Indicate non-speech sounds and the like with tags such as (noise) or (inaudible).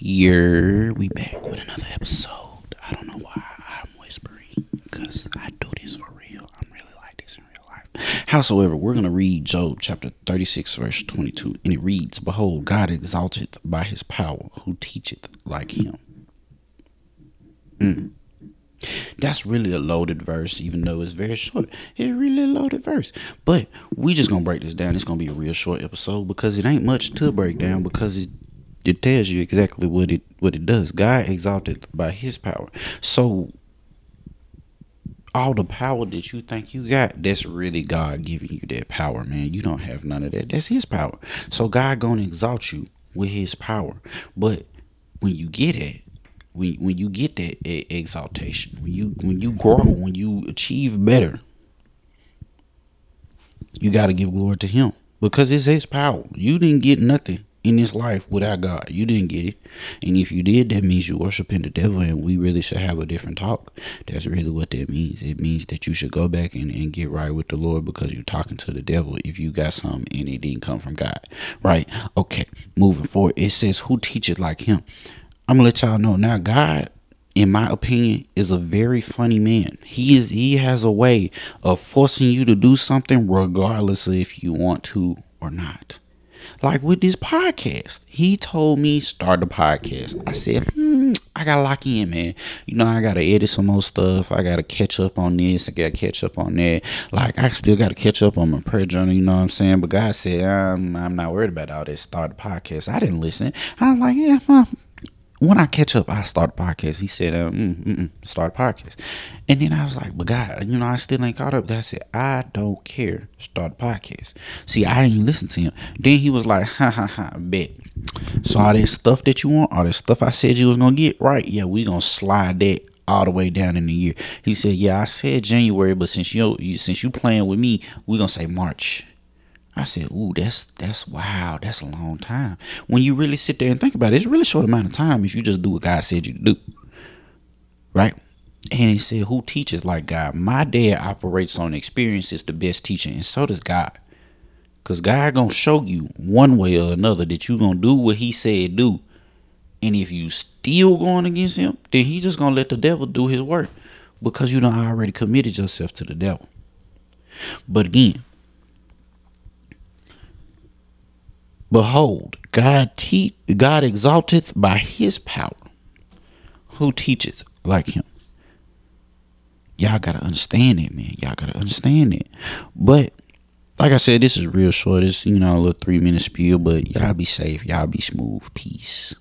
You're we back with another episode. I don't know why I'm whispering because I do this for real. I'm really like this in real life. Howsoever, we're gonna read Job chapter 36, verse 22, and it reads, Behold, God exalteth by his power, who teacheth like him. Mm. That's really a loaded verse, even though it's very short. It's really a loaded verse. But we just gonna break this down. It's gonna be a real short episode because it ain't much to break down because it it tells you exactly what it what it does. God exalted by his power. So all the power that you think you got, that's really God giving you that power, man. You don't have none of that. That's his power. So God gonna exalt you with his power. But when you get it, when when you get that exaltation, when you when you grow, when you achieve better, you got to give glory to Him because it's His power. You didn't get nothing in this life without God. You didn't get it. And if you did, that means you worshiping the devil and we really should have a different talk. That's really what that means. It means that you should go back and, and get right with the Lord because you're talking to the devil if you got something and it didn't come from God. Right? Okay. Moving forward. It says, Who teaches like him? I'm gonna let y'all know now, God in my opinion, is a very funny man. He is he has a way of forcing you to do something regardless of if you want to or not. Like with this podcast, he told me start the podcast. I said, hmm, I gotta lock in, man. You know, I gotta edit some more stuff. I gotta catch up on this. I gotta catch up on that. Like I still gotta catch up on my prayer journal. You know what I'm saying? But God said, I'm, I'm not worried about all this. Start the podcast. I didn't listen. I was like, yeah, when I catch up, I start a podcast. He said, um, mm, mm, start a podcast. And then I was like, but God, you know, I still ain't caught up. God said, I don't care. Start a podcast. See, I didn't listen to him. Then he was like, (laughs) ha ha ha, bet. So all this stuff that you want, all this stuff I said you was going to get, right? Yeah, we going to slide that all the way down in the year. He said, yeah, I said January, but since you, since you playing with me, we going to say March. I said, "Ooh, that's that's wow, that's a long time." When you really sit there and think about it, it's a really short amount of time if you just do what God said you to do, right? And he said, "Who teaches like God?" My dad operates on experience is the best teacher, and so does God. Cause God gonna show you one way or another that you gonna do what He said do, and if you still going against Him, then He just gonna let the devil do His work, because you don't already committed yourself to the devil. But again, Behold, God te- God exalteth by his power. Who teacheth like him? Y'all gotta understand it, man. Y'all gotta understand it. But like I said, this is real short. It's you know a little three minute spiel, but y'all be safe. Y'all be smooth. Peace.